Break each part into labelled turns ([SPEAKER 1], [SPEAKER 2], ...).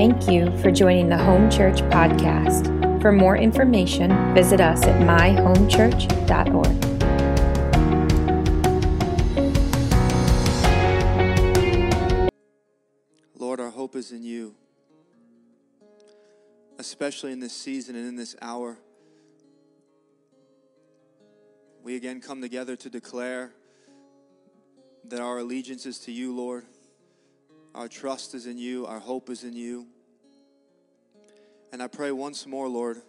[SPEAKER 1] Thank you for joining the Home Church podcast. For more information, visit us at myhomechurch.org.
[SPEAKER 2] Lord, our hope is in you, especially in this season and in this hour. We again come together to declare that our allegiance is to you, Lord. Our trust is in you, our hope is in you. And I pray once more, Lord,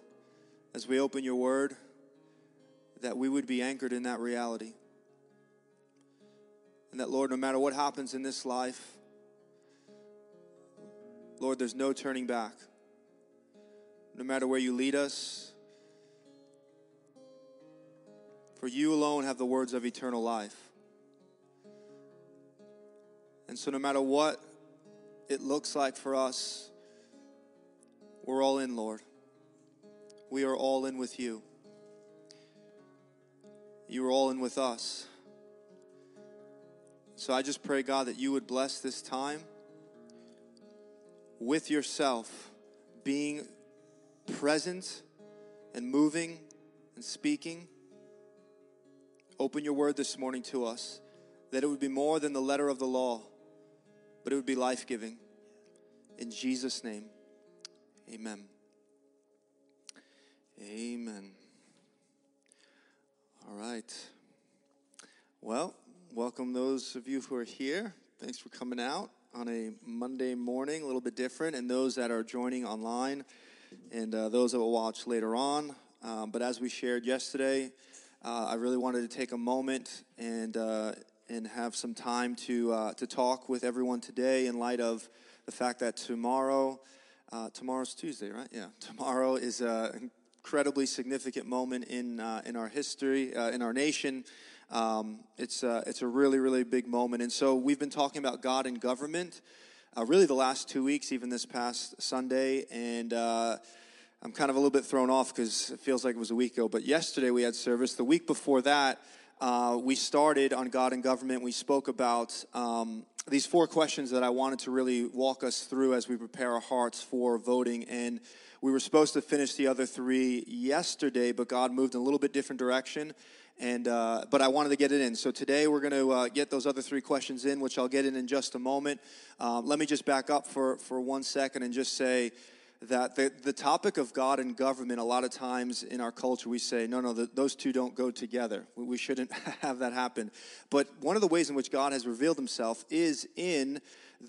[SPEAKER 2] as we open your word, that we would be anchored in that reality. And that, Lord, no matter what happens in this life, Lord, there's no turning back. No matter where you lead us, for you alone have the words of eternal life. And so, no matter what it looks like for us, we're all in, Lord. We are all in with you. You are all in with us. So I just pray, God, that you would bless this time with yourself being present and moving and speaking. Open your word this morning to us, that it would be more than the letter of the law, but it would be life giving. In Jesus' name, amen. Amen. All right. Well, welcome those of you who are here. Thanks for coming out on a Monday morning, a little bit different, and those that are joining online and uh, those that will watch later on. Um, but as we shared yesterday, uh, I really wanted to take a moment and uh, and have some time to uh, to talk with everyone today in light of the fact that tomorrow, uh, tomorrow's Tuesday, right? Yeah, tomorrow is an incredibly significant moment in uh, in our history, uh, in our nation. Um, it's uh, it's a really really big moment, and so we've been talking about God and government, uh, really the last two weeks, even this past Sunday, and. Uh, I'm kind of a little bit thrown off because it feels like it was a week ago. But yesterday we had service. The week before that, uh, we started on God and government. We spoke about um, these four questions that I wanted to really walk us through as we prepare our hearts for voting. And we were supposed to finish the other three yesterday, but God moved in a little bit different direction. And uh, but I wanted to get it in. So today we're going to uh, get those other three questions in, which I'll get in in just a moment. Um, let me just back up for for one second and just say that the, the topic of God and government, a lot of times in our culture, we say, no, no, the, those two don't go together. We shouldn't have that happen. But one of the ways in which God has revealed himself is in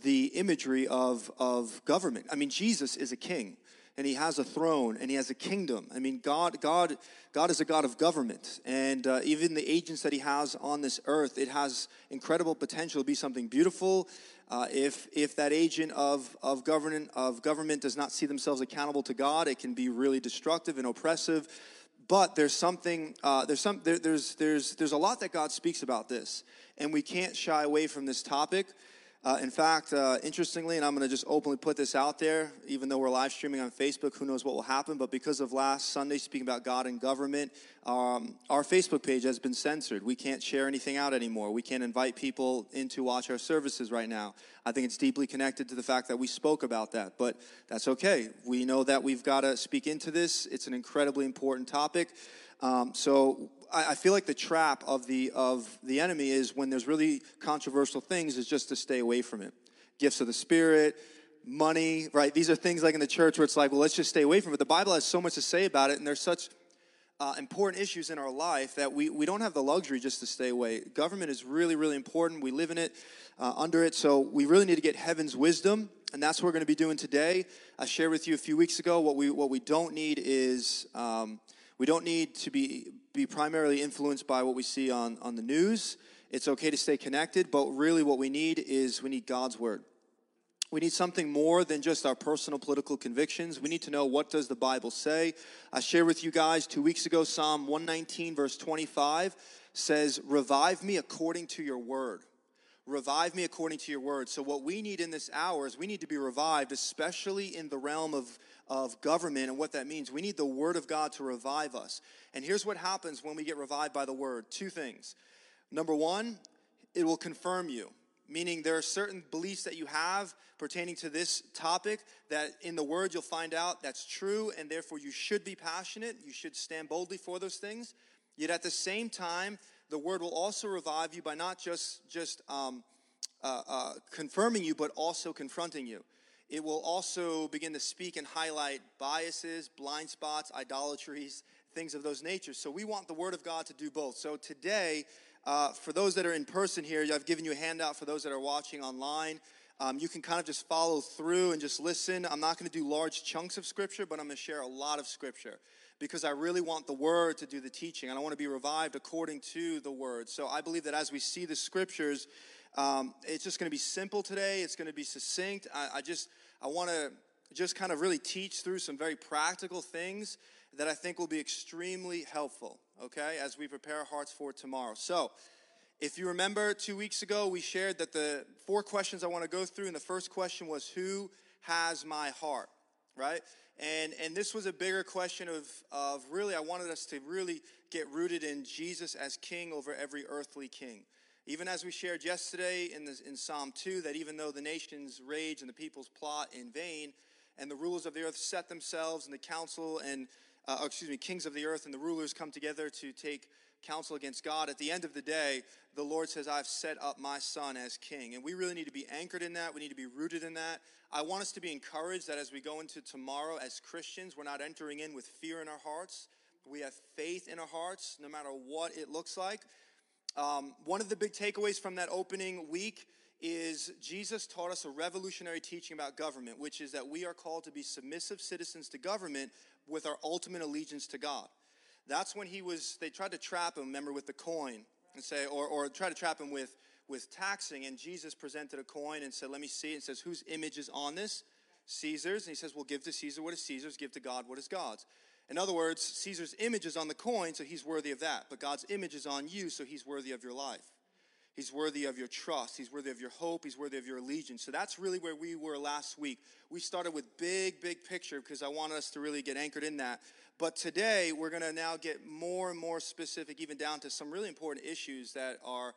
[SPEAKER 2] the imagery of, of government. I mean, Jesus is a king and he has a throne and he has a kingdom. I mean, God, God, God is a God of government, and uh, even the agents that he has on this earth, it has incredible potential to be something beautiful. Uh, if if that agent of of government of government does not see themselves accountable to God, it can be really destructive and oppressive. But there's something uh, there's some there, there's there's there's a lot that God speaks about this, and we can't shy away from this topic. Uh, in fact, uh, interestingly, and I'm going to just openly put this out there, even though we're live streaming on Facebook, who knows what will happen, but because of last Sunday speaking about God and government, um, our Facebook page has been censored. We can't share anything out anymore. We can't invite people in to watch our services right now. I think it's deeply connected to the fact that we spoke about that, but that's okay. We know that we've got to speak into this, it's an incredibly important topic. Um, so I, feel like the trap of the of the enemy is when there's really controversial things is just to stay away from it. Gifts of the spirit, money, right? These are things like in the church where it's like, well, let's just stay away from it. The Bible has so much to say about it, and there's such uh, important issues in our life that we, we don't have the luxury just to stay away. Government is really, really important. We live in it, uh, under it, so we really need to get heaven's wisdom, and that's what we're going to be doing today. I shared with you a few weeks ago what we what we don't need is um, we don't need to be, be primarily influenced by what we see on, on the news. It's okay to stay connected, but really what we need is we need God's word. We need something more than just our personal political convictions. We need to know what does the Bible say. I shared with you guys 2 weeks ago Psalm 119 verse 25 says, "Revive me according to your word." Revive me according to your word. So what we need in this hour is we need to be revived especially in the realm of of government and what that means. We need the Word of God to revive us. And here's what happens when we get revived by the Word two things. Number one, it will confirm you, meaning there are certain beliefs that you have pertaining to this topic that in the word you'll find out that's true and therefore you should be passionate you should stand boldly for those things yet at the same time the word will also revive you by not just just um, uh, uh, confirming you but also confronting you it will also begin to speak and highlight biases blind spots idolatries things of those natures so we want the word of god to do both so today uh, for those that are in person here, I've given you a handout for those that are watching online. Um, you can kind of just follow through and just listen. I'm not going to do large chunks of scripture, but I'm going to share a lot of scripture because I really want the word to do the teaching and I want to be revived according to the word. So I believe that as we see the scriptures, um, it's just going to be simple today. It's going to be succinct. I, I just, I want to just kind of really teach through some very practical things that I think will be extremely helpful okay, as we prepare our hearts for tomorrow. So, if you remember two weeks ago, we shared that the four questions I want to go through, and the first question was, Who has my heart? Right? And, and this was a bigger question of, of really, I wanted us to really get rooted in Jesus as king over every earthly king. Even as we shared yesterday in, in Psalm 2, that even though the nations rage and the peoples plot in vain, and the rulers of the earth set themselves and the council and uh, excuse me, kings of the earth and the rulers come together to take counsel against God. At the end of the day, the Lord says, I've set up my son as king. And we really need to be anchored in that. We need to be rooted in that. I want us to be encouraged that as we go into tomorrow as Christians, we're not entering in with fear in our hearts. We have faith in our hearts, no matter what it looks like. Um, one of the big takeaways from that opening week is Jesus taught us a revolutionary teaching about government, which is that we are called to be submissive citizens to government with our ultimate allegiance to God. That's when he was, they tried to trap him, remember, with the coin and say, or, or try to trap him with, with taxing. And Jesus presented a coin and said, Let me see. And says, Whose image is on this? Caesar's. And he says, Well, give to Caesar what is Caesar's, give to God what is God's. In other words, Caesar's image is on the coin, so he's worthy of that. But God's image is on you, so he's worthy of your life. He's worthy of your trust. He's worthy of your hope. He's worthy of your allegiance. So that's really where we were last week. We started with big, big picture because I want us to really get anchored in that. But today we're going to now get more and more specific, even down to some really important issues that are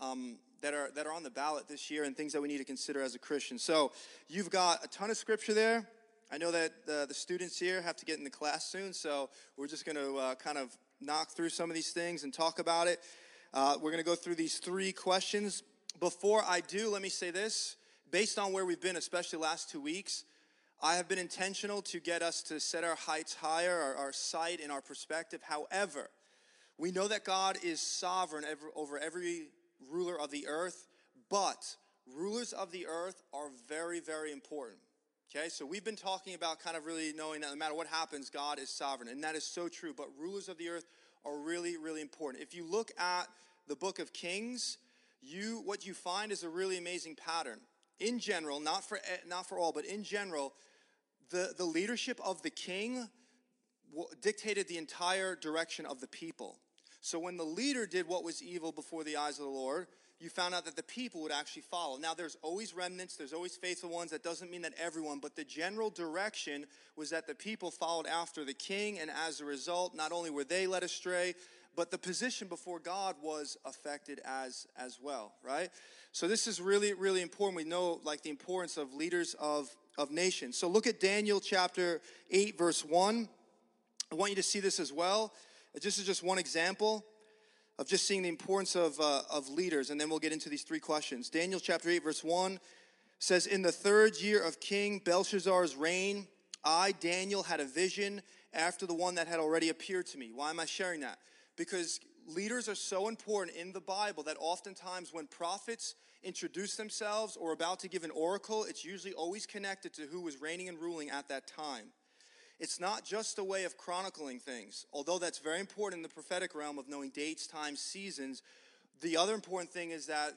[SPEAKER 2] um, that are that are on the ballot this year and things that we need to consider as a Christian. So you've got a ton of scripture there. I know that uh, the students here have to get in the class soon, so we're just going to uh, kind of knock through some of these things and talk about it. Uh, we're going to go through these three questions. Before I do, let me say this. Based on where we've been, especially last two weeks, I have been intentional to get us to set our heights higher, our, our sight and our perspective. However, we know that God is sovereign over every ruler of the earth, but rulers of the earth are very, very important. Okay, so we've been talking about kind of really knowing that no matter what happens, God is sovereign, and that is so true. But rulers of the earth are really, really important. If you look at the book of Kings, you what you find is a really amazing pattern. In general, not for eh, not for all, but in general, the, the leadership of the king dictated the entire direction of the people. So when the leader did what was evil before the eyes of the Lord, you found out that the people would actually follow. Now, there's always remnants, there's always faithful ones. That doesn't mean that everyone, but the general direction was that the people followed after the king, and as a result, not only were they led astray, but the position before God was affected as as well, right? So this is really really important. We know like the importance of leaders of of nations. So look at Daniel chapter 8 verse 1. I want you to see this as well. This is just one example of just seeing the importance of, uh, of leaders, and then we'll get into these three questions. Daniel chapter 8, verse 1 says, In the third year of King Belshazzar's reign, I, Daniel, had a vision after the one that had already appeared to me. Why am I sharing that? Because leaders are so important in the Bible that oftentimes when prophets introduce themselves or about to give an oracle, it's usually always connected to who was reigning and ruling at that time. It's not just a way of chronicling things, although that's very important in the prophetic realm of knowing dates, times, seasons. The other important thing is that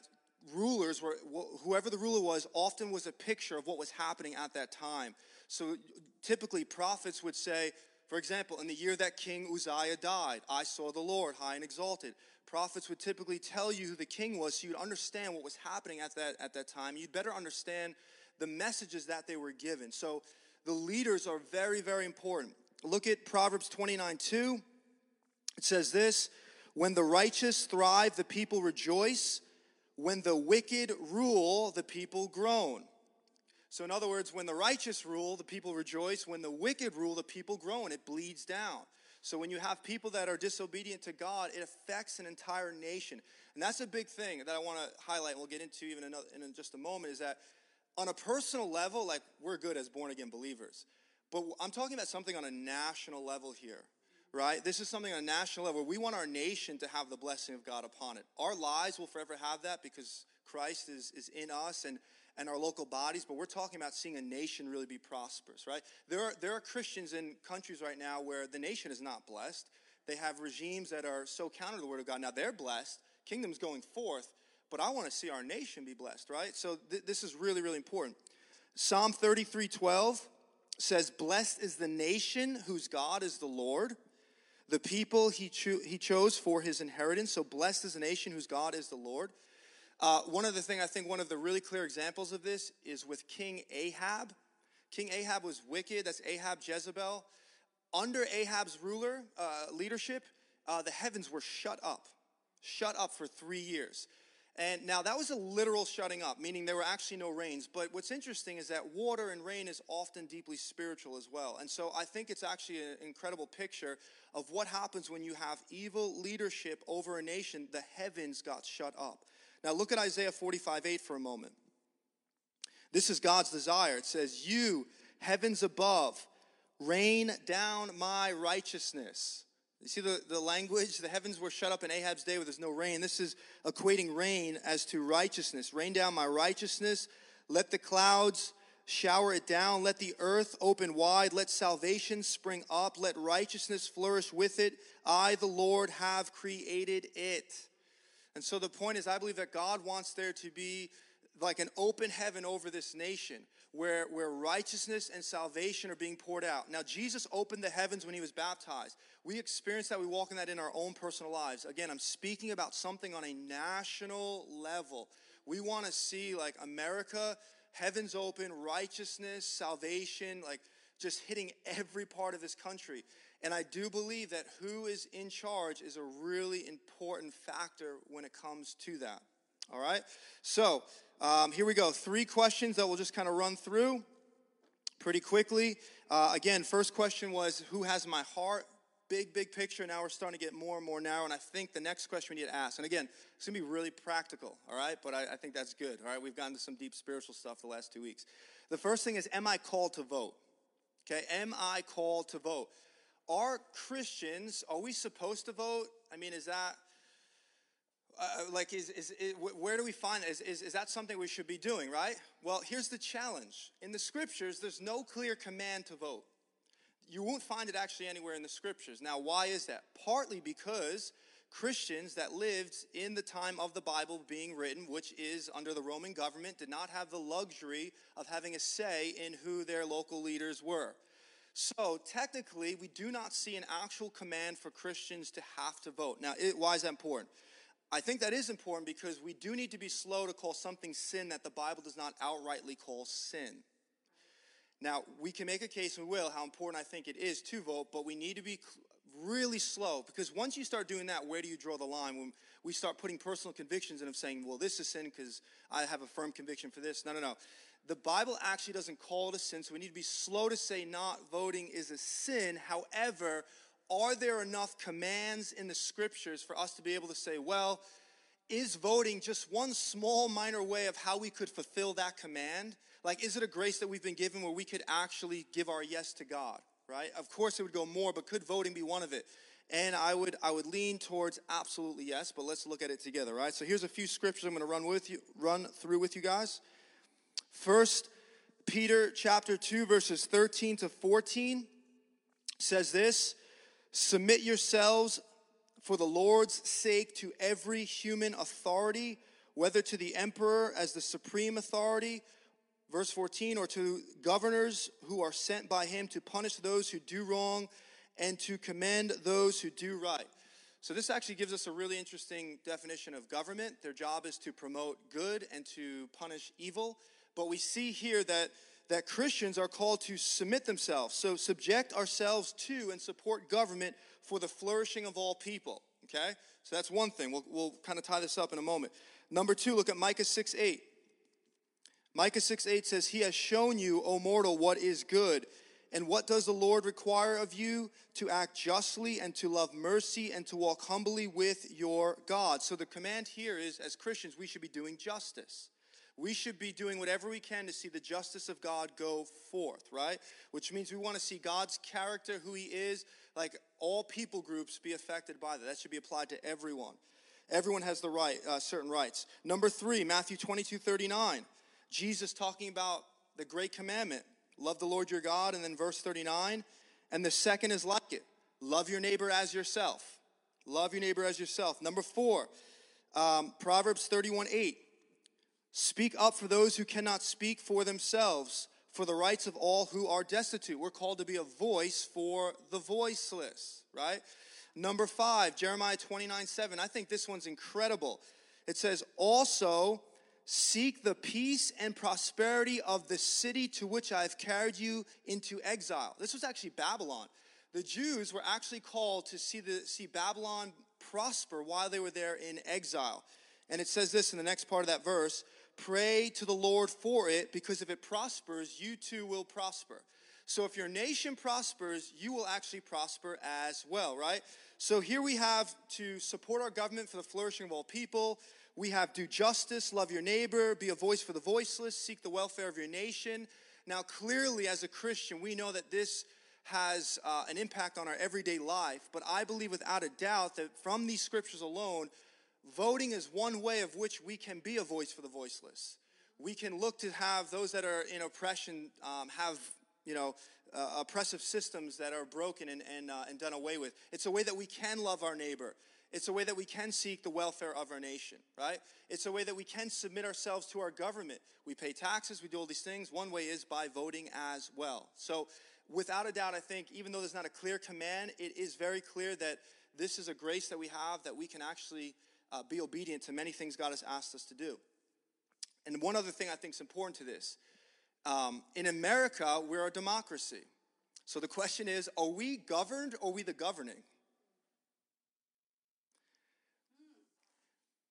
[SPEAKER 2] rulers were whoever the ruler was often was a picture of what was happening at that time. So typically prophets would say, for example, in the year that King Uzziah died, I saw the Lord high and exalted. Prophets would typically tell you who the king was so you'd understand what was happening at that, at that time. You'd better understand the messages that they were given. So the leaders are very, very important. Look at Proverbs 29 2. It says this When the righteous thrive, the people rejoice. when the wicked rule, the people groan. So, in other words, when the righteous rule, the people rejoice. When the wicked rule, the people groan. It bleeds down. So, when you have people that are disobedient to God, it affects an entire nation. And that's a big thing that I want to highlight, and we'll get into even in just a moment, is that on a personal level, like we're good as born again believers. But I'm talking about something on a national level here, right? This is something on a national level. We want our nation to have the blessing of God upon it. Our lives will forever have that because Christ is, is in us and, and our local bodies, but we're talking about seeing a nation really be prosperous, right? There are, there are Christians in countries right now where the nation is not blessed. They have regimes that are so counter to the word of God. Now they're blessed, kingdom's going forth, but I want to see our nation be blessed, right? So th- this is really, really important. Psalm 33 12 says, Blessed is the nation whose God is the Lord, the people he, cho- he chose for his inheritance. So blessed is the nation whose God is the Lord. Uh, one of the things I think one of the really clear examples of this is with King Ahab. King Ahab was wicked. That's Ahab Jezebel. Under Ahab's ruler uh, leadership, uh, the heavens were shut up, shut up for three years. And now that was a literal shutting up, meaning there were actually no rains. But what's interesting is that water and rain is often deeply spiritual as well. And so I think it's actually an incredible picture of what happens when you have evil leadership over a nation. The heavens got shut up. Now look at Isaiah 45 8 for a moment. This is God's desire. It says, You, heavens above, rain down my righteousness. You see the, the language? The heavens were shut up in Ahab's day where there's no rain. This is equating rain as to righteousness. Rain down my righteousness. Let the clouds shower it down. Let the earth open wide. Let salvation spring up. Let righteousness flourish with it. I, the Lord, have created it. And so the point is, I believe that God wants there to be like an open heaven over this nation where, where righteousness and salvation are being poured out. Now, Jesus opened the heavens when he was baptized. We experience that, we walk in that in our own personal lives. Again, I'm speaking about something on a national level. We want to see like America, heavens open, righteousness, salvation, like just hitting every part of this country. And I do believe that who is in charge is a really important factor when it comes to that. All right? So, um, here we go. Three questions that we'll just kind of run through pretty quickly. Uh, again, first question was Who has my heart? Big, big picture. Now we're starting to get more and more narrow. And I think the next question we need to ask, and again, it's going to be really practical, all right? But I, I think that's good, all right? We've gotten to some deep spiritual stuff the last two weeks. The first thing is Am I called to vote? Okay, am I called to vote? Are Christians, are we supposed to vote? I mean, is that uh, like is, is, is, where do we find that? Is, is, is that something we should be doing right? Well here's the challenge. In the scriptures there's no clear command to vote. You won't find it actually anywhere in the scriptures. Now why is that? Partly because christians that lived in the time of the bible being written which is under the roman government did not have the luxury of having a say in who their local leaders were. So technically we do not see an actual command for christians to have to vote. Now it, why is that important I think that is important because we do need to be slow to call something sin that the Bible does not outrightly call sin. Now, we can make a case, and we will, how important I think it is to vote, but we need to be really slow because once you start doing that, where do you draw the line? When we start putting personal convictions in of saying, well, this is sin because I have a firm conviction for this. No, no, no. The Bible actually doesn't call it a sin, so we need to be slow to say not voting is a sin. However, are there enough commands in the scriptures for us to be able to say, well, is voting just one small minor way of how we could fulfill that command? Like, is it a grace that we've been given where we could actually give our yes to God, right? Of course, it would go more, but could voting be one of it? And I would I would lean towards absolutely yes, but let's look at it together, right? So here's a few scriptures I'm going to run with you, run through with you guys. First, Peter chapter 2, verses 13 to 14 says this Submit yourselves for the Lord's sake to every human authority, whether to the emperor as the supreme authority, verse 14, or to governors who are sent by him to punish those who do wrong and to commend those who do right. So, this actually gives us a really interesting definition of government. Their job is to promote good and to punish evil. But we see here that that Christians are called to submit themselves. So, subject ourselves to and support government for the flourishing of all people. Okay? So, that's one thing. We'll, we'll kind of tie this up in a moment. Number two, look at Micah 6 8. Micah 6 8 says, He has shown you, O mortal, what is good. And what does the Lord require of you? To act justly and to love mercy and to walk humbly with your God. So the command here is as Christians, we should be doing justice. We should be doing whatever we can to see the justice of God go forth, right? Which means we want to see God's character, who He is, like all people groups be affected by that. That should be applied to everyone. Everyone has the right, uh, certain rights. Number three, Matthew 22 39. Jesus talking about the great commandment love the Lord your God. And then verse 39, and the second is like it love your neighbor as yourself. Love your neighbor as yourself. Number four, um, Proverbs 31 8. Speak up for those who cannot speak for themselves, for the rights of all who are destitute. We're called to be a voice for the voiceless, right? Number five, Jeremiah 29 7. I think this one's incredible. It says, Also, seek the peace and prosperity of the city to which I have carried you into exile. This was actually Babylon. The Jews were actually called to see, the, see Babylon prosper while they were there in exile. And it says this in the next part of that verse Pray to the Lord for it, because if it prospers, you too will prosper. So if your nation prospers, you will actually prosper as well, right? So here we have to support our government for the flourishing of all people. We have do justice, love your neighbor, be a voice for the voiceless, seek the welfare of your nation. Now, clearly, as a Christian, we know that this has uh, an impact on our everyday life, but I believe without a doubt that from these scriptures alone, voting is one way of which we can be a voice for the voiceless. We can look to have those that are in oppression um, have, you know, uh, oppressive systems that are broken and, and, uh, and done away with. It's a way that we can love our neighbor. It's a way that we can seek the welfare of our nation, right? It's a way that we can submit ourselves to our government. We pay taxes, we do all these things. One way is by voting as well. So, without a doubt, I think even though there's not a clear command, it is very clear that this is a grace that we have that we can actually uh, be obedient to many things God has asked us to do. And one other thing I think is important to this um, in America, we're a democracy. So the question is are we governed or are we the governing?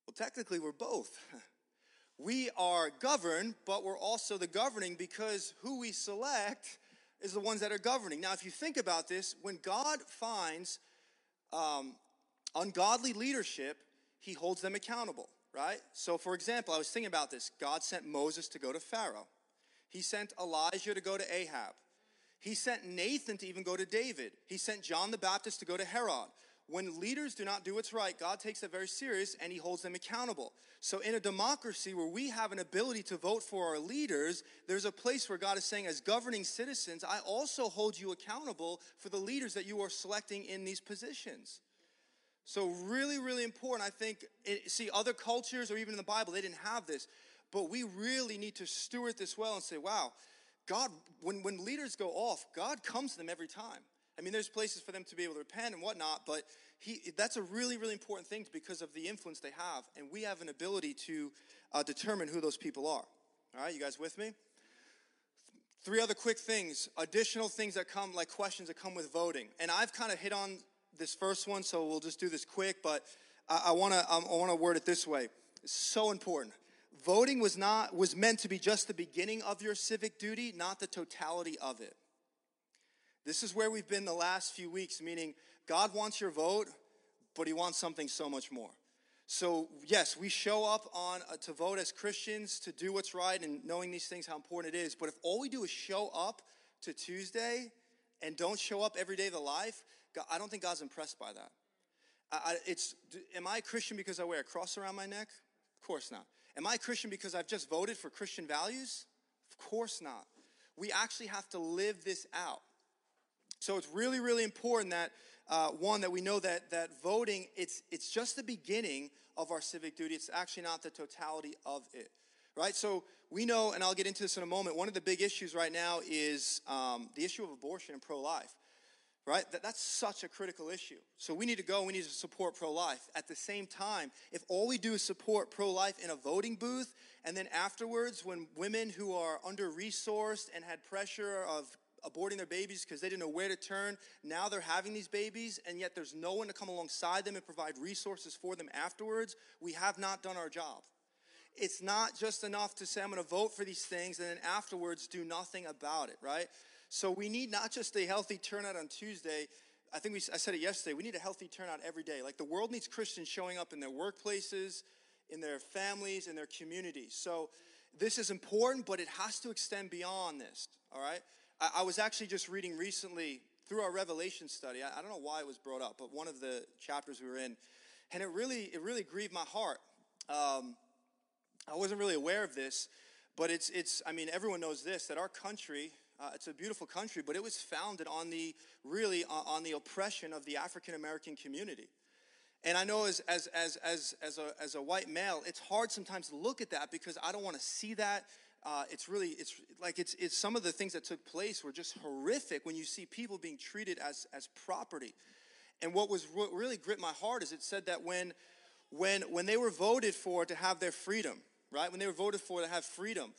[SPEAKER 2] Well, technically, we're both. We are governed, but we're also the governing because who we select is the ones that are governing. Now, if you think about this, when God finds um, ungodly leadership, he holds them accountable, right? So, for example, I was thinking about this. God sent Moses to go to Pharaoh, he sent Elijah to go to Ahab, he sent Nathan to even go to David, he sent John the Baptist to go to Herod. When leaders do not do what's right, God takes that very serious and he holds them accountable. So, in a democracy where we have an ability to vote for our leaders, there's a place where God is saying, as governing citizens, I also hold you accountable for the leaders that you are selecting in these positions. So, really, really important. I think, it, see, other cultures or even in the Bible, they didn't have this. But we really need to steward this well and say, wow, God, when, when leaders go off, God comes to them every time. I mean, there's places for them to be able to repent and whatnot, but he, that's a really, really important thing because of the influence they have. And we have an ability to uh, determine who those people are. All right, you guys with me? Three other quick things, additional things that come, like questions that come with voting. And I've kind of hit on this first one, so we'll just do this quick. But I, I want to I want to word it this way. It's so important. Voting was not was meant to be just the beginning of your civic duty, not the totality of it. This is where we've been the last few weeks, meaning God wants your vote, but He wants something so much more. So yes, we show up on uh, to vote as Christians to do what's right and knowing these things how important it is. But if all we do is show up to Tuesday and don't show up every day of the life, God, I don't think God's impressed by that. I, it's, am I a Christian because I wear a cross around my neck? Of course not. Am I a Christian because I've just voted for Christian values? Of course not. We actually have to live this out. So it's really, really important that uh, one that we know that that voting it's it's just the beginning of our civic duty. It's actually not the totality of it, right? So we know, and I'll get into this in a moment. One of the big issues right now is um, the issue of abortion and pro-life right? That, that's such a critical issue. So we need to go, we need to support pro life. At the same time, if all we do is support pro life in a voting booth, and then afterwards, when women who are under resourced and had pressure of aborting their babies because they didn't know where to turn, now they're having these babies, and yet there's no one to come alongside them and provide resources for them afterwards, we have not done our job. it's not just enough to say, I'm going to vote for these things and then afterwards do nothing about it, right? So we need not just a healthy turnout on Tuesday. I think we, I said it yesterday. We need a healthy turnout every day. Like the world needs Christians showing up in their workplaces, in their families, in their communities. So this is important, but it has to extend beyond this, all right? I, I was actually just reading recently through our Revelation study. I, I don't know why it was brought up, but one of the chapters we were in, and it really, it really grieved my heart. Um, I wasn't really aware of this, but it's, it's I mean, everyone knows this that our country, uh, it's a beautiful country, but it was founded on the, really, uh, on the oppression of the African American community. And I know as, as, as, as, as, a, as a white male, it's hard sometimes to look at that because I don't want to see that. Uh, it's really, it's like it's, it's some of the things that took place were just horrific when you see people being treated as, as property. And what was what really gripped my heart is it said that when, when, when they were voted for to have their freedom, right? When they were voted for to have freedom,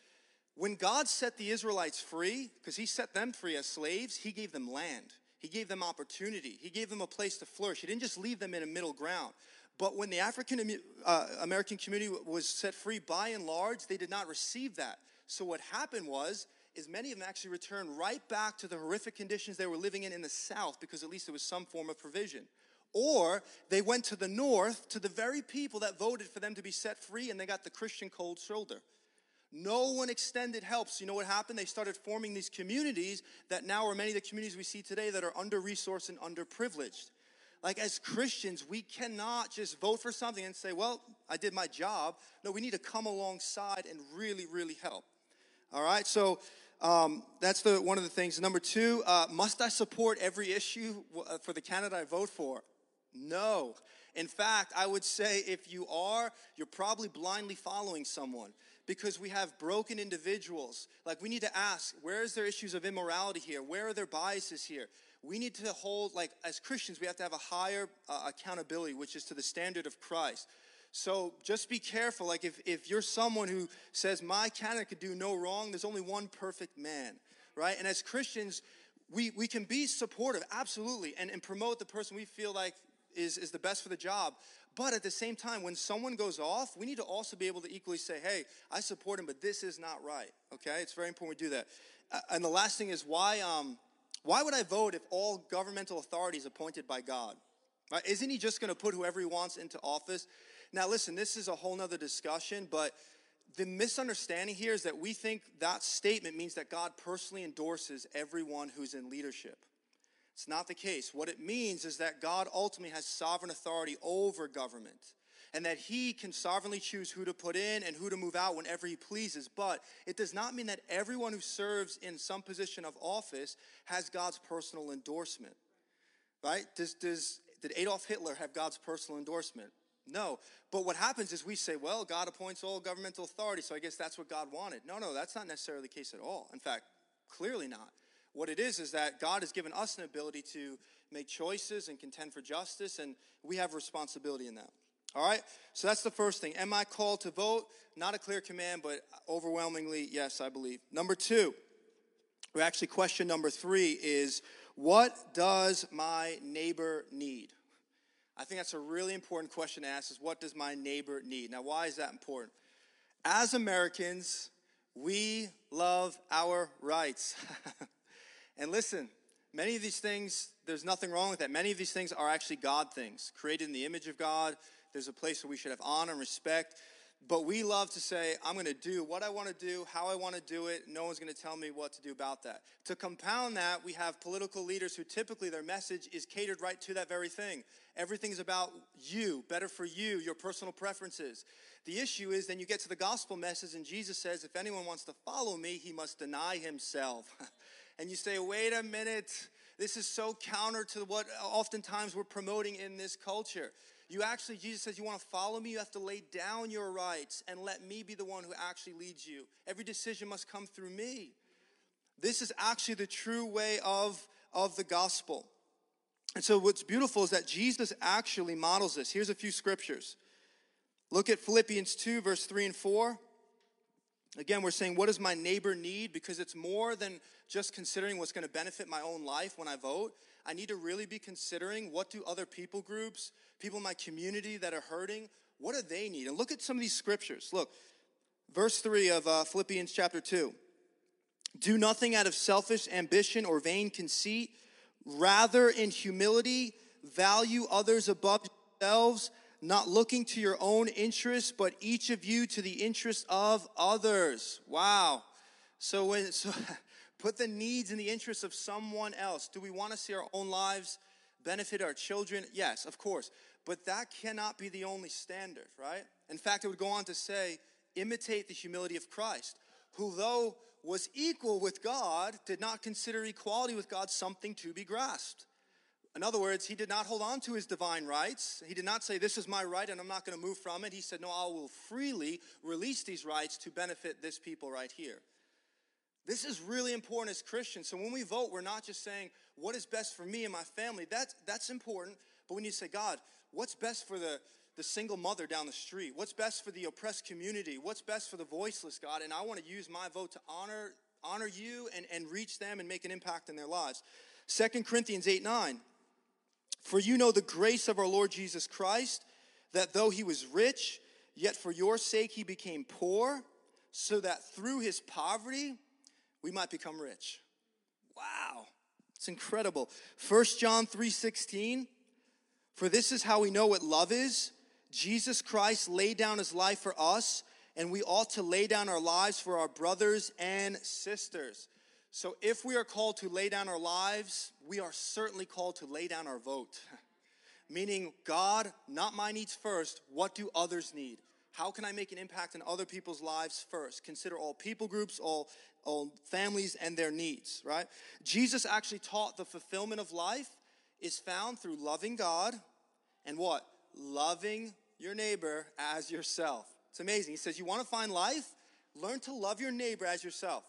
[SPEAKER 2] when God set the Israelites free, because He set them free as slaves, He gave them land. He gave them opportunity. He gave them a place to flourish. He didn't just leave them in a middle ground. But when the African uh, American community was set free, by and large, they did not receive that. So what happened was, is many of them actually returned right back to the horrific conditions they were living in in the South, because at least there was some form of provision. Or they went to the North to the very people that voted for them to be set free, and they got the Christian cold shoulder. No one extended help. So, you know what happened? They started forming these communities that now are many of the communities we see today that are under resourced and underprivileged. Like, as Christians, we cannot just vote for something and say, well, I did my job. No, we need to come alongside and really, really help. All right, so um, that's the one of the things. Number two, uh, must I support every issue uh, for the candidate I vote for? No. In fact, I would say if you are, you're probably blindly following someone because we have broken individuals. Like, we need to ask where is there issues of immorality here? Where are there biases here? We need to hold, like, as Christians, we have to have a higher uh, accountability, which is to the standard of Christ. So just be careful. Like, if, if you're someone who says, my candidate could do no wrong, there's only one perfect man, right? And as Christians, we, we can be supportive, absolutely, and, and promote the person we feel like is, is the best for the job. But at the same time, when someone goes off, we need to also be able to equally say, hey, I support him, but this is not right. Okay? It's very important we do that. And the last thing is why, um, why would I vote if all governmental authority is appointed by God? Right? Isn't he just going to put whoever he wants into office? Now, listen, this is a whole nother discussion, but the misunderstanding here is that we think that statement means that God personally endorses everyone who's in leadership. It's not the case. What it means is that God ultimately has sovereign authority over government and that he can sovereignly choose who to put in and who to move out whenever he pleases. But it does not mean that everyone who serves in some position of office has God's personal endorsement. Right? Does, does, did Adolf Hitler have God's personal endorsement? No. But what happens is we say, well, God appoints all governmental authority, so I guess that's what God wanted. No, no, that's not necessarily the case at all. In fact, clearly not. What it is is that God has given us an ability to make choices and contend for justice, and we have responsibility in that. All right? So that's the first thing. Am I called to vote? Not a clear command, but overwhelmingly, yes, I believe. Number two, or actually, question number three is what does my neighbor need? I think that's a really important question to ask is what does my neighbor need? Now, why is that important? As Americans, we love our rights. And listen, many of these things, there's nothing wrong with that. Many of these things are actually God things, created in the image of God. There's a place where we should have honor and respect. But we love to say, I'm going to do what I want to do, how I want to do it. No one's going to tell me what to do about that. To compound that, we have political leaders who typically their message is catered right to that very thing. Everything's about you, better for you, your personal preferences. The issue is then you get to the gospel message, and Jesus says, if anyone wants to follow me, he must deny himself. and you say, wait a minute, this is so counter to what oftentimes we're promoting in this culture. You actually, Jesus says, you want to follow me, you have to lay down your rights and let me be the one who actually leads you. Every decision must come through me. This is actually the true way of, of the gospel. And so, what's beautiful is that Jesus actually models this. Here's a few scriptures. Look at Philippians 2, verse 3 and 4. Again, we're saying, what does my neighbor need? Because it's more than just considering what's going to benefit my own life when I vote. I need to really be considering what do other people groups, people in my community that are hurting, what do they need? And look at some of these scriptures. Look, Verse 3 of uh, Philippians chapter 2. Do nothing out of selfish ambition or vain conceit. Rather, in humility, value others above yourselves, not looking to your own interests, but each of you to the interest of others. Wow. So when so put the needs and the interests of someone else. Do we want to see our own lives benefit our children? Yes, of course. But that cannot be the only standard, right? In fact, it would go on to say, imitate the humility of Christ, who though was equal with God, did not consider equality with God something to be grasped. In other words, he did not hold on to his divine rights. He did not say, This is my right and I'm not going to move from it. He said, No, I will freely release these rights to benefit this people right here. This is really important as Christians. So when we vote, we're not just saying, What is best for me and my family? That's, that's important. But when you say, God, what's best for the, the single mother down the street? What's best for the oppressed community? What's best for the voiceless, God? And I want to use my vote to honor, honor you and, and reach them and make an impact in their lives. Second Corinthians 8 9. For you know the grace of our Lord Jesus Christ, that though he was rich, yet for your sake he became poor, so that through his poverty we might become rich. Wow. It's incredible. 1 John 3:16 For this is how we know what love is. Jesus Christ laid down his life for us, and we ought to lay down our lives for our brothers and sisters. So if we are called to lay down our lives, we are certainly called to lay down our vote. Meaning, God, not my needs first, what do others need? How can I make an impact in other people's lives first? Consider all people groups, all, all families, and their needs, right? Jesus actually taught the fulfillment of life is found through loving God and what? Loving your neighbor as yourself. It's amazing. He says, You want to find life? Learn to love your neighbor as yourself.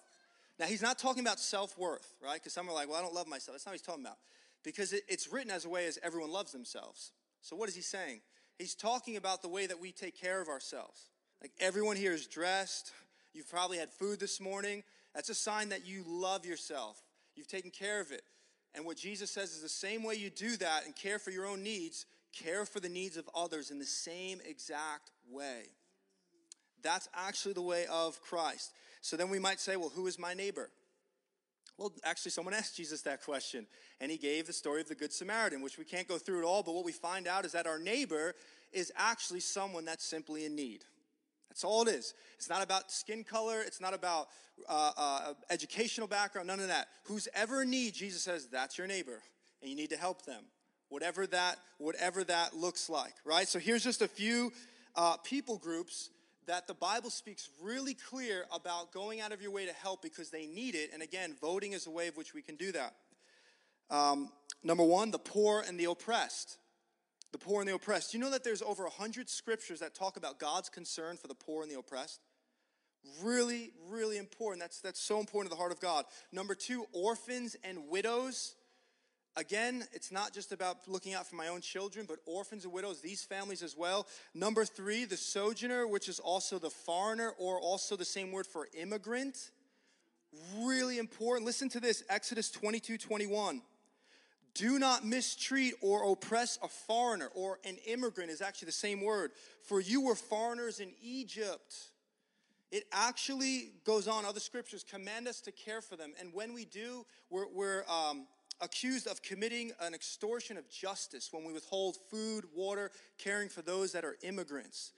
[SPEAKER 2] Now, he's not talking about self worth, right? Because some are like, well, I don't love myself. That's not what he's talking about. Because it, it's written as a way as everyone loves themselves. So, what is he saying? He's talking about the way that we take care of ourselves. Like everyone here is dressed. You've probably had food this morning. That's a sign that you love yourself. You've taken care of it. And what Jesus says is the same way you do that and care for your own needs, care for the needs of others in the same exact way. That's actually the way of Christ. So then we might say, well, who is my neighbor? Well, actually, someone asked Jesus that question, and he gave the story of the Good Samaritan, which we can't go through it all, but what we find out is that our neighbor is actually someone that's simply in need. That's all it is. It's not about skin color, it's not about uh, uh, educational background, none of that. Who's ever in need, Jesus says, that's your neighbor, and you need to help them. Whatever that, whatever that looks like, right? So here's just a few uh, people groups that the Bible speaks really clear about going out of your way to help because they need it. And again, voting is a way of which we can do that. Um, number one, the poor and the oppressed. The poor and the oppressed. You know that there's over 100 scriptures that talk about God's concern for the poor and the oppressed? Really, really important. That's, that's so important to the heart of God. Number two, orphans and widows. Again, it's not just about looking out for my own children, but orphans and widows, these families as well. Number three, the sojourner, which is also the foreigner, or also the same word for immigrant. Really important. Listen to this Exodus 22 21. Do not mistreat or oppress a foreigner, or an immigrant is actually the same word, for you were foreigners in Egypt. It actually goes on, other scriptures command us to care for them. And when we do, we're, we're um, accused of committing an extortion of justice when we withhold food, water, caring for those that are immigrants.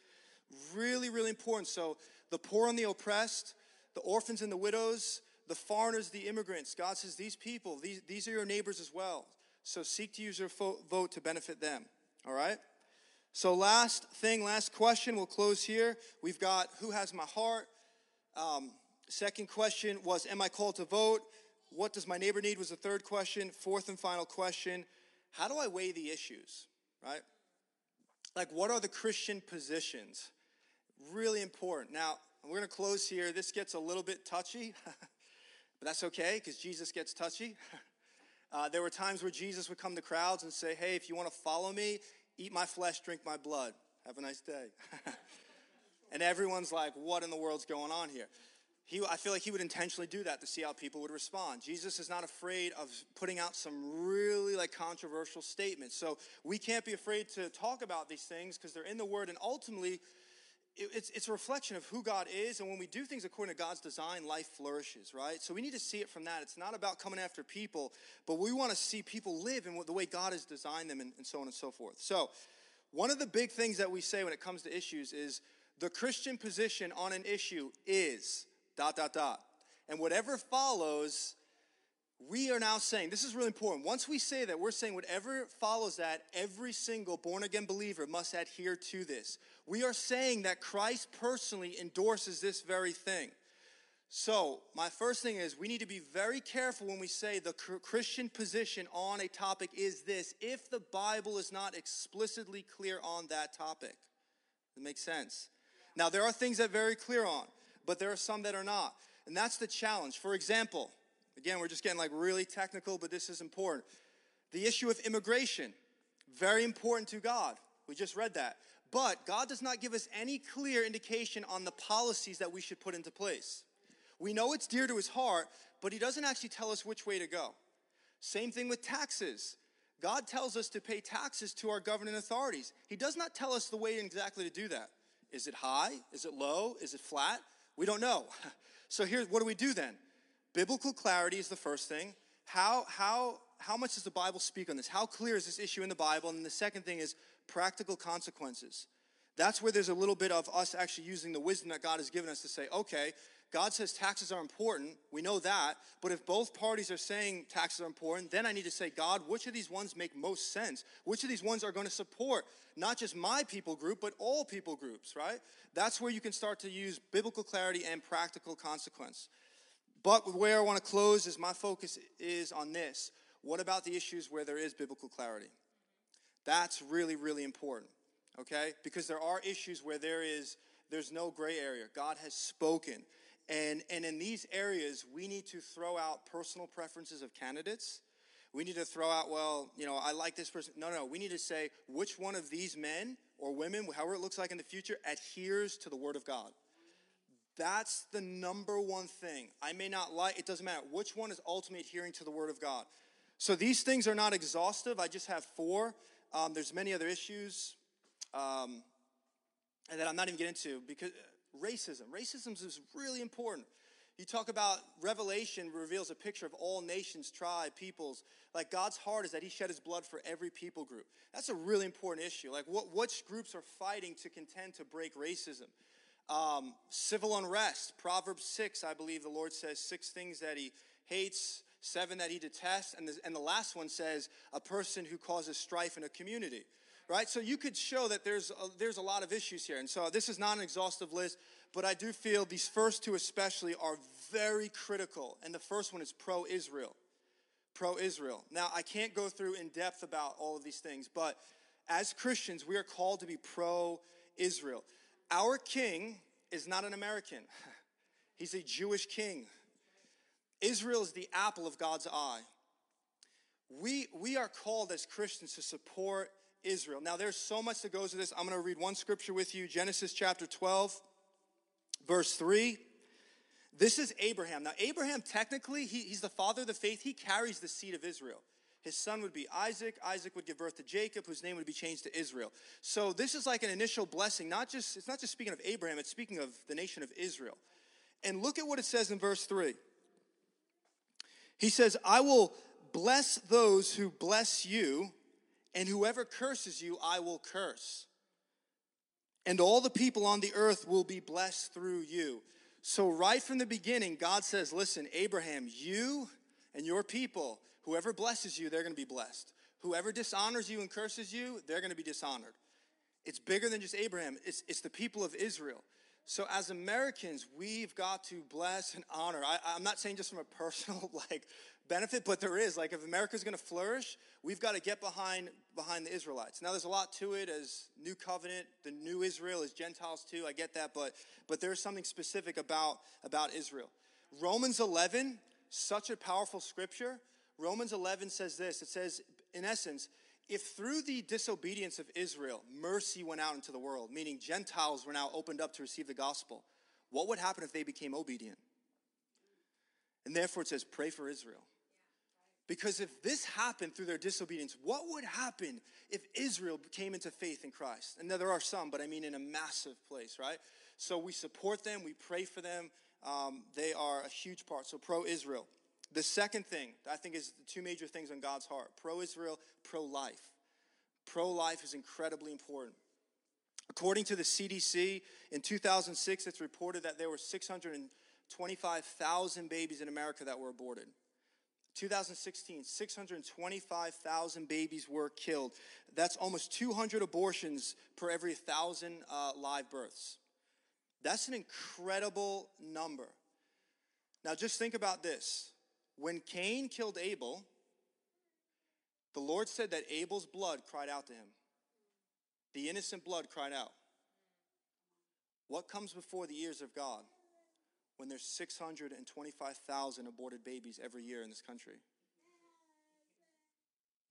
[SPEAKER 2] Really, really important. So, the poor and the oppressed, the orphans and the widows, the foreigners, the immigrants. God says, These people, these, these are your neighbors as well. So, seek to use your vote to benefit them. All right? So, last thing, last question, we'll close here. We've got who has my heart? Um, second question was, Am I called to vote? What does my neighbor need was the third question. Fourth and final question How do I weigh the issues, right? Like, what are the Christian positions? Really important. Now, we're going to close here. This gets a little bit touchy, but that's okay because Jesus gets touchy. Uh, there were times where Jesus would come to crowds and say, Hey, if you want to follow me, eat my flesh, drink my blood. Have a nice day. and everyone's like, What in the world's going on here? He, I feel like he would intentionally do that to see how people would respond. Jesus is not afraid of putting out some really like controversial statements. So we can't be afraid to talk about these things because they're in the Word, and ultimately, it's, it's a reflection of who God is. And when we do things according to God's design, life flourishes, right? So we need to see it from that. It's not about coming after people, but we want to see people live in the way God has designed them and, and so on and so forth. So, one of the big things that we say when it comes to issues is the Christian position on an issue is dot, dot, dot. And whatever follows we are now saying, this is really important. Once we say that, we're saying whatever follows that, every single born again believer must adhere to this. We are saying that Christ personally endorses this very thing. So, my first thing is we need to be very careful when we say the Christian position on a topic is this if the Bible is not explicitly clear on that topic. It makes sense. Now, there are things that are very clear on, but there are some that are not. And that's the challenge. For example, Again, we're just getting like really technical, but this is important. The issue of immigration, very important to God. We just read that. But God does not give us any clear indication on the policies that we should put into place. We know it's dear to his heart, but he doesn't actually tell us which way to go. Same thing with taxes. God tells us to pay taxes to our governing authorities. He does not tell us the way exactly to do that. Is it high? Is it low? Is it flat? We don't know. So here's what do we do then? Biblical clarity is the first thing. How, how, how much does the Bible speak on this? How clear is this issue in the Bible? And the second thing is practical consequences. That's where there's a little bit of us actually using the wisdom that God has given us to say, okay, God says taxes are important. We know that. But if both parties are saying taxes are important, then I need to say, God, which of these ones make most sense? Which of these ones are going to support not just my people group, but all people groups, right? That's where you can start to use biblical clarity and practical consequence. But where I want to close is my focus is on this. What about the issues where there is biblical clarity? That's really, really important. Okay? Because there are issues where there is there's no gray area. God has spoken. And and in these areas, we need to throw out personal preferences of candidates. We need to throw out, well, you know, I like this person. No, no, we need to say which one of these men or women, however it looks like in the future, adheres to the word of God. That's the number one thing. I may not like, it doesn't matter. Which one is ultimately adhering to the Word of God? So these things are not exhaustive. I just have four. Um, there's many other issues um, that I'm not even getting into because racism. Racism is really important. You talk about Revelation reveals a picture of all nations, tribe, peoples. Like God's heart is that He shed His blood for every people group. That's a really important issue. Like what which groups are fighting to contend to break racism? Um, civil unrest, Proverbs 6, I believe the Lord says six things that he hates, seven that he detests, and the, and the last one says a person who causes strife in a community. Right? So you could show that there's a, there's a lot of issues here. And so this is not an exhaustive list, but I do feel these first two especially are very critical. And the first one is pro Israel. Pro Israel. Now, I can't go through in depth about all of these things, but as Christians, we are called to be pro Israel. Our king is not an American, he's a Jewish king. Israel is the apple of God's eye. We, we are called as Christians to support Israel. Now, there's so much that goes to this. I'm going to read one scripture with you Genesis chapter 12, verse 3. This is Abraham. Now, Abraham, technically, he, he's the father of the faith. He carries the seed of Israel. His son would be Isaac. Isaac would give birth to Jacob, whose name would be changed to Israel. So this is like an initial blessing. Not just it's not just speaking of Abraham, it's speaking of the nation of Israel. And look at what it says in verse 3. He says, I will bless those who bless you, and whoever curses you, I will curse. And all the people on the earth will be blessed through you. So, right from the beginning, God says, Listen, Abraham, you and your people, Whoever blesses you, they're going to be blessed. Whoever dishonors you and curses you, they're going to be dishonored. It's bigger than just Abraham, it's, it's the people of Israel. So as Americans, we've got to bless and honor. I, am not saying just from a personal like benefit, but there is. Like if America's going to flourish, we've got to get behind behind the Israelites. Now there's a lot to it as new covenant, the new Israel is Gentiles too. I get that, but but there's something specific about about Israel. Romans 11, such a powerful scripture Romans 11 says this it says, in essence, if through the disobedience of Israel, mercy went out into the world, meaning Gentiles were now opened up to receive the gospel, what would happen if they became obedient? And therefore it says, pray for Israel. Because if this happened through their disobedience, what would happen if Israel came into faith in Christ? And there are some, but I mean in a massive place, right? So we support them, we pray for them. Um, they are a huge part. So pro Israel. The second thing I think is the two major things on God's heart pro Israel, pro life. Pro life is incredibly important. According to the CDC, in 2006, it's reported that there were 625,000 babies in America that were aborted. 2016, 625,000 babies were killed. That's almost 200 abortions per every 1,000 uh, live births. That's an incredible number. Now, just think about this. When Cain killed Abel, the Lord said that Abel's blood cried out to him. The innocent blood cried out. What comes before the ears of God when there's 625,000 aborted babies every year in this country?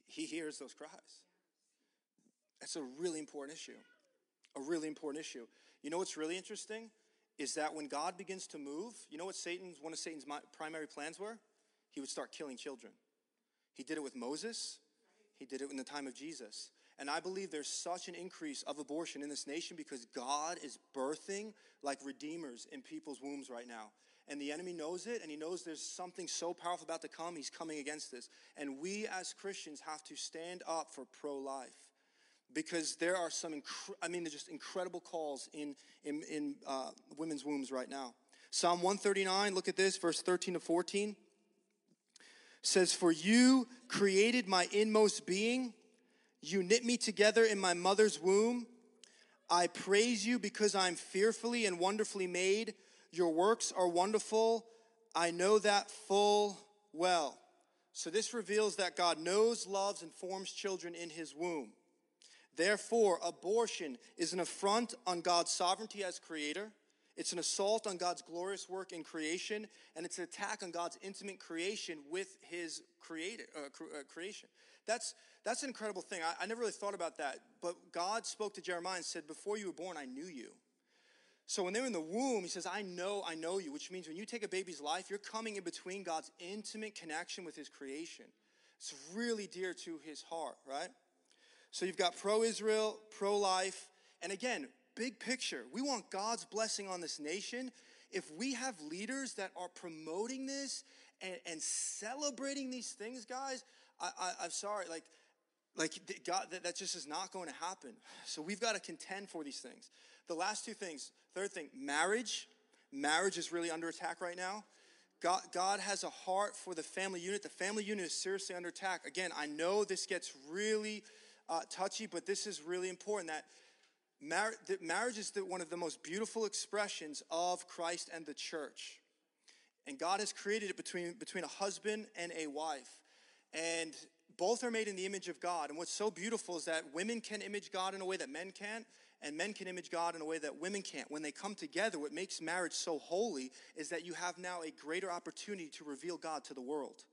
[SPEAKER 2] He hears those cries. That's a really important issue. A really important issue. You know what's really interesting? Is that when God begins to move, you know what Satan's one of Satan's primary plans were? He would start killing children. He did it with Moses. He did it in the time of Jesus. And I believe there's such an increase of abortion in this nation because God is birthing like redeemers in people's wombs right now. And the enemy knows it, and he knows there's something so powerful about to come. He's coming against this. And we as Christians have to stand up for pro life because there are some, I mean, there's just incredible calls in, in, in uh, women's wombs right now. Psalm 139, look at this, verse 13 to 14 says, For you created my inmost being. You knit me together in my mother's womb. I praise you because I'm fearfully and wonderfully made. Your works are wonderful. I know that full well. So this reveals that God knows, loves, and forms children in his womb. Therefore, abortion is an affront on God's sovereignty as creator. It's an assault on God's glorious work in creation, and it's an attack on God's intimate creation with His created, uh, uh, creation. That's, that's an incredible thing. I, I never really thought about that, but God spoke to Jeremiah and said, Before you were born, I knew you. So when they're in the womb, he says, I know, I know you, which means when you take a baby's life, you're coming in between God's intimate connection with his creation. It's really dear to his heart, right? So you've got pro Israel, pro life, and again, big picture. We want God's blessing on this nation. If we have leaders that are promoting this and, and celebrating these things, guys, I, I, am sorry, like, like God, that, that just is not going to happen. So we've got to contend for these things. The last two things. Third thing, marriage. Marriage is really under attack right now. God, God has a heart for the family unit. The family unit is seriously under attack. Again, I know this gets really uh, touchy, but this is really important that Mar- marriage is the, one of the most beautiful expressions of Christ and the church. And God has created it between, between a husband and a wife. And both are made in the image of God. And what's so beautiful is that women can image God in a way that men can't, and men can image God in a way that women can't. When they come together, what makes marriage so holy is that you have now a greater opportunity to reveal God to the world.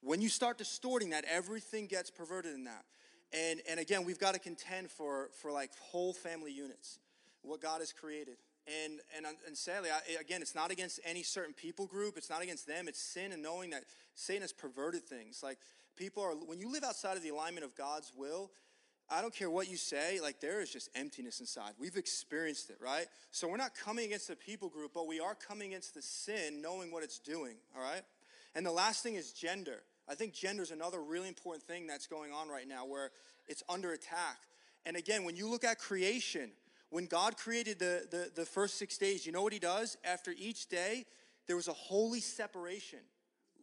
[SPEAKER 2] When you start distorting that, everything gets perverted in that. And, and again, we've got to contend for, for like whole family units, what God has created. And, and, uh, and sadly, I, again, it's not against any certain people group. It's not against them. It's sin and knowing that Satan has perverted things. Like people are, when you live outside of the alignment of God's will, I don't care what you say, like there is just emptiness inside. We've experienced it, right? So we're not coming against the people group, but we are coming against the sin, knowing what it's doing, all right? And the last thing is gender. I think gender is another really important thing that's going on right now where it's under attack. And again, when you look at creation, when God created the, the, the first six days, you know what he does? After each day, there was a holy separation,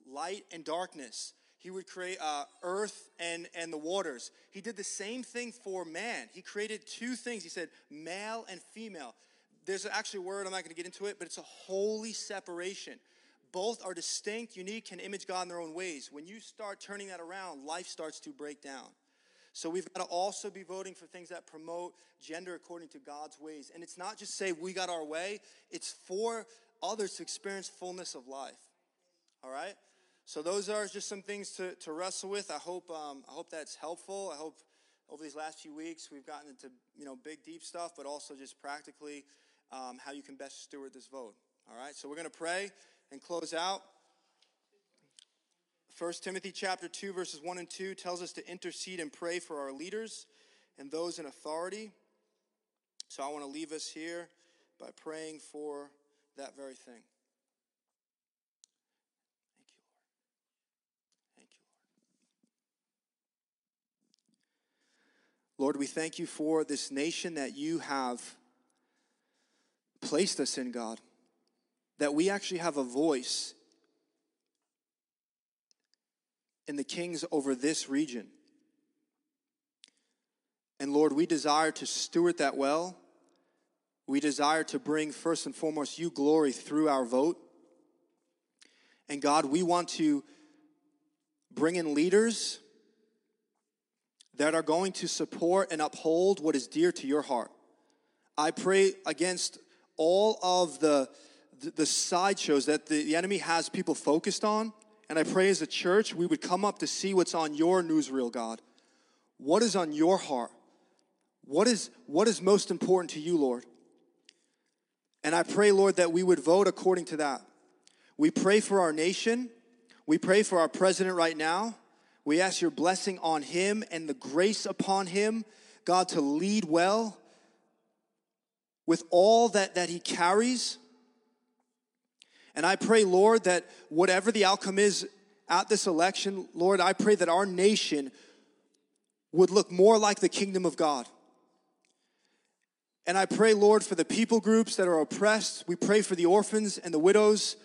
[SPEAKER 2] light and darkness. He would create uh, earth and, and the waters. He did the same thing for man. He created two things. He said male and female. There's actually a word, I'm not going to get into it, but it's a holy separation both are distinct, unique, and image God in their own ways. When you start turning that around, life starts to break down. So we've got to also be voting for things that promote gender according to God's ways. And it's not just say we got our way, it's for others to experience fullness of life. All right? So those are just some things to, to wrestle with. I hope um, I hope that's helpful. I hope over these last few weeks we've gotten into you know big deep stuff, but also just practically um, how you can best steward this vote. All right. So we're going to pray and close out. 1 Timothy chapter 2 verses 1 and 2 tells us to intercede and pray for our leaders and those in authority. So I want to leave us here by praying for that very thing. Thank you, Lord. Thank you, Lord. Lord, we thank you for this nation that you have placed us in, God. That we actually have a voice in the kings over this region. And Lord, we desire to steward that well. We desire to bring, first and foremost, you glory through our vote. And God, we want to bring in leaders that are going to support and uphold what is dear to your heart. I pray against all of the, the sideshows that the, the enemy has people focused on. And I pray as a church, we would come up to see what's on your newsreel, God. What is on your heart? What is, what is most important to you, Lord? And I pray, Lord, that we would vote according to that. We pray for our nation. We pray for our president right now. We ask your blessing on him and the grace upon him, God, to lead well with all that, that he carries. And I pray, Lord, that whatever the outcome is at this election, Lord, I pray that our nation would look more like the kingdom of God. And I pray, Lord, for the people groups that are oppressed. We pray for the orphans and the widows.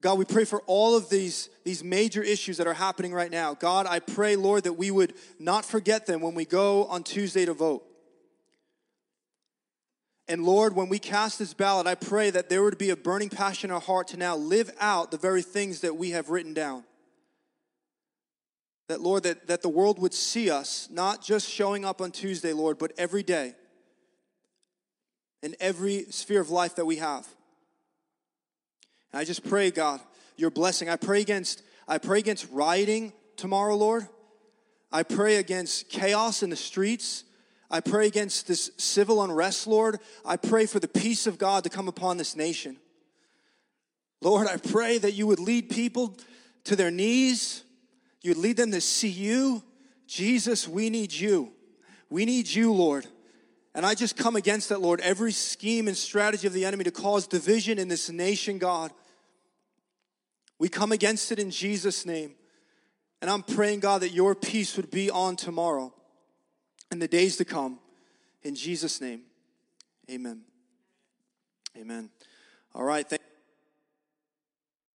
[SPEAKER 2] God, we pray for all of these, these major issues that are happening right now. God, I pray, Lord, that we would not forget them when we go on Tuesday to vote. And Lord, when we cast this ballot, I pray that there would be a burning passion in our heart to now live out the very things that we have written down. That, Lord, that, that the world would see us not just showing up on Tuesday, Lord, but every day in every sphere of life that we have. And I just pray, God, your blessing. I pray against, I pray against rioting tomorrow, Lord. I pray against chaos in the streets. I pray against this civil unrest, Lord. I pray for the peace of God to come upon this nation. Lord, I pray that you would lead people to their knees. You'd lead them to see you. Jesus, we need you. We need you, Lord. And I just come against that, Lord, every scheme and strategy of the enemy to cause division in this nation, God. We come against it in Jesus' name. And I'm praying, God, that your peace would be on tomorrow in the days to come. In Jesus' name, amen. Amen. All right. Thank